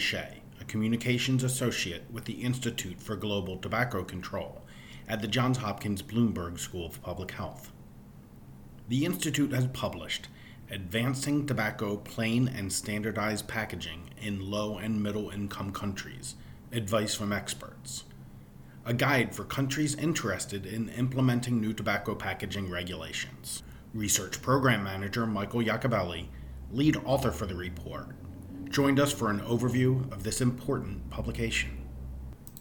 Shea, a communications associate with the Institute for Global Tobacco Control at the Johns Hopkins Bloomberg School of Public Health. The Institute has published Advancing Tobacco Plain and Standardized Packaging in Low and Middle Income Countries Advice from Experts, a guide for countries interested in implementing new tobacco packaging regulations. Research Program Manager Michael Iacobelli, lead author for the report, joined us for an overview of this important publication.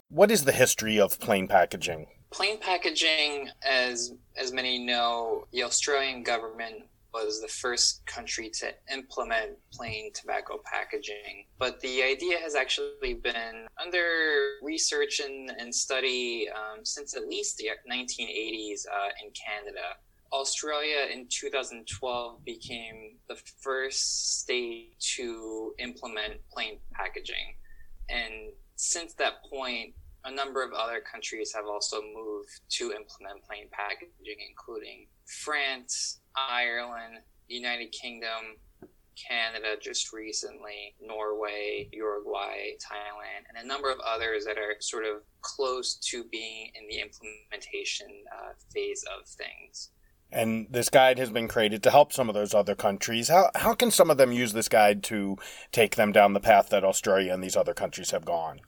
What is the history of plain packaging? Plain packaging, as as many know, the Australian government was the first country to implement plain tobacco packaging. But the idea has actually been under research and, and study um, since at least the 1980s uh, in Canada. Australia in 2012 became the first state to implement plain packaging. And since that point, a number of other countries have also moved to implement plain packaging, including France, Ireland, United Kingdom, Canada just recently, Norway, Uruguay, Thailand, and a number of others that are sort of close to being in the implementation uh, phase of things. And this guide has been created to help some of those other countries. How, how can some of them use this guide to take them down the path that Australia and these other countries have gone?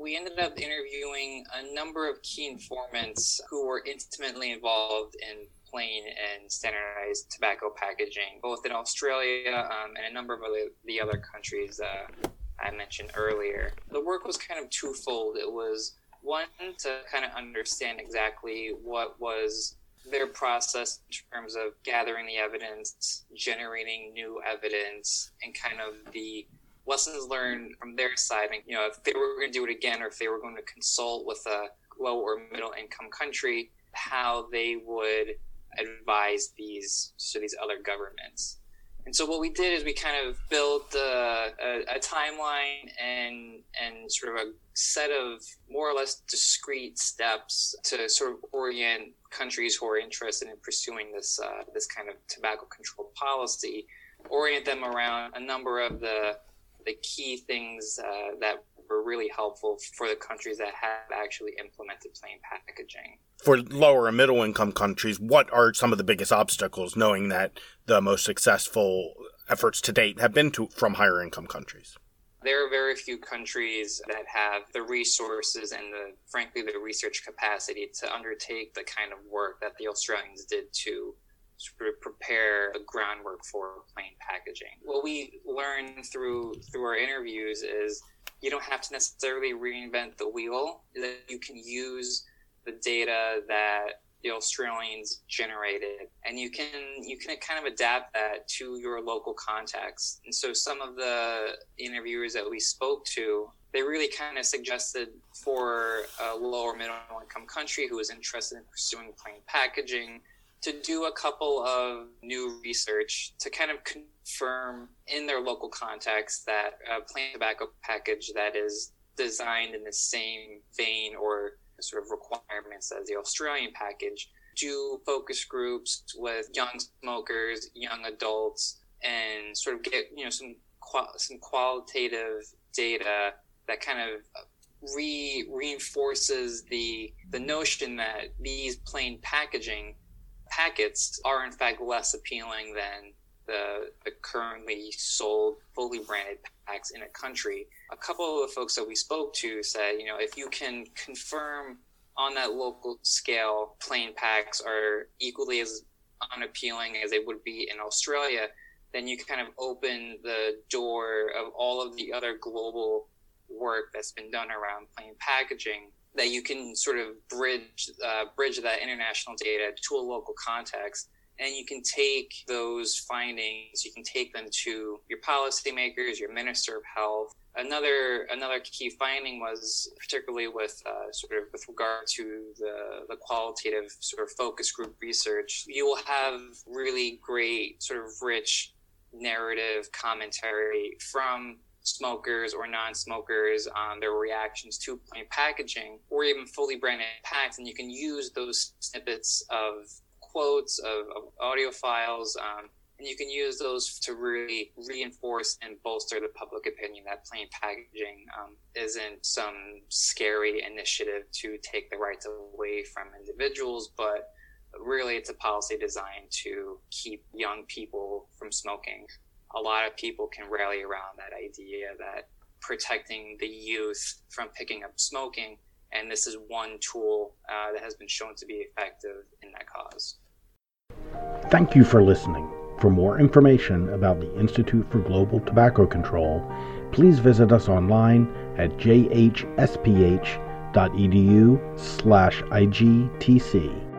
we ended up interviewing a number of key informants who were intimately involved in plain and standardized tobacco packaging, both in Australia um, and a number of other, the other countries uh, I mentioned earlier. The work was kind of twofold. It was one to kind of understand exactly what was their process in terms of gathering the evidence, generating new evidence, and kind of the lessons learned from their side. And, you know, if they were going to do it again or if they were going to consult with a low or middle income country, how they would advise these so these other governments. And so what we did is we kind of built a, a, a, timeline and and sort of a set of more or less discrete steps to sort of orient countries who are interested in pursuing this uh, this kind of tobacco control policy, orient them around a number of the the key things uh, that were really helpful for the countries that have actually implemented plain packaging. For lower and middle income countries, what are some of the biggest obstacles, knowing that the most successful efforts to date have been to, from higher income countries? There are very few countries that have the resources and the, frankly, the research capacity to undertake the kind of work that the Australians did to sort of prepare the groundwork for plain packaging. What we learned through through our interviews is you don't have to necessarily reinvent the wheel. That you can use the data that the Australians generated, and you can you can kind of adapt that to your local context. And so, some of the interviewers that we spoke to, they really kind of suggested for a lower middle income country who is interested in pursuing plain packaging to do a couple of new research to kind of confirm in their local context that uh, a plain tobacco package that is designed in the same vein or sort of requirements as the Australian package. Do focus groups with young smokers, young adults, and sort of get you know some some qualitative data that kind of re reinforces the the notion that these plain packaging packets are in fact less appealing than the, the currently sold fully branded packs in a country. A couple of the folks that we spoke to said, you know, if you can confirm on that local scale, plain packs are equally as unappealing as they would be in Australia, then you kind of open the door of all of the other global work that's been done around plain packaging that you can sort of bridge uh, bridge that international data to a local context and you can take those findings you can take them to your policymakers your minister of health. Another another key finding was particularly with uh, sort of with regard to the the qualitative sort of focus group research you will have really great sort of rich narrative commentary from smokers or non-smokers on their reactions to plain packaging or even fully branded packs and you can use those snippets of quotes of, of audio files um, And you can use those to really reinforce and bolster the public opinion that plain packaging um, isn't some scary initiative to take the rights away from individuals, but really it's a policy designed to keep young people from smoking. A lot of people can rally around that idea that protecting the youth from picking up smoking, and this is one tool uh, that has been shown to be effective in that cause. Thank you for listening. For more information about the Institute for Global Tobacco Control, please visit us online at jhsph.edu slash igtc.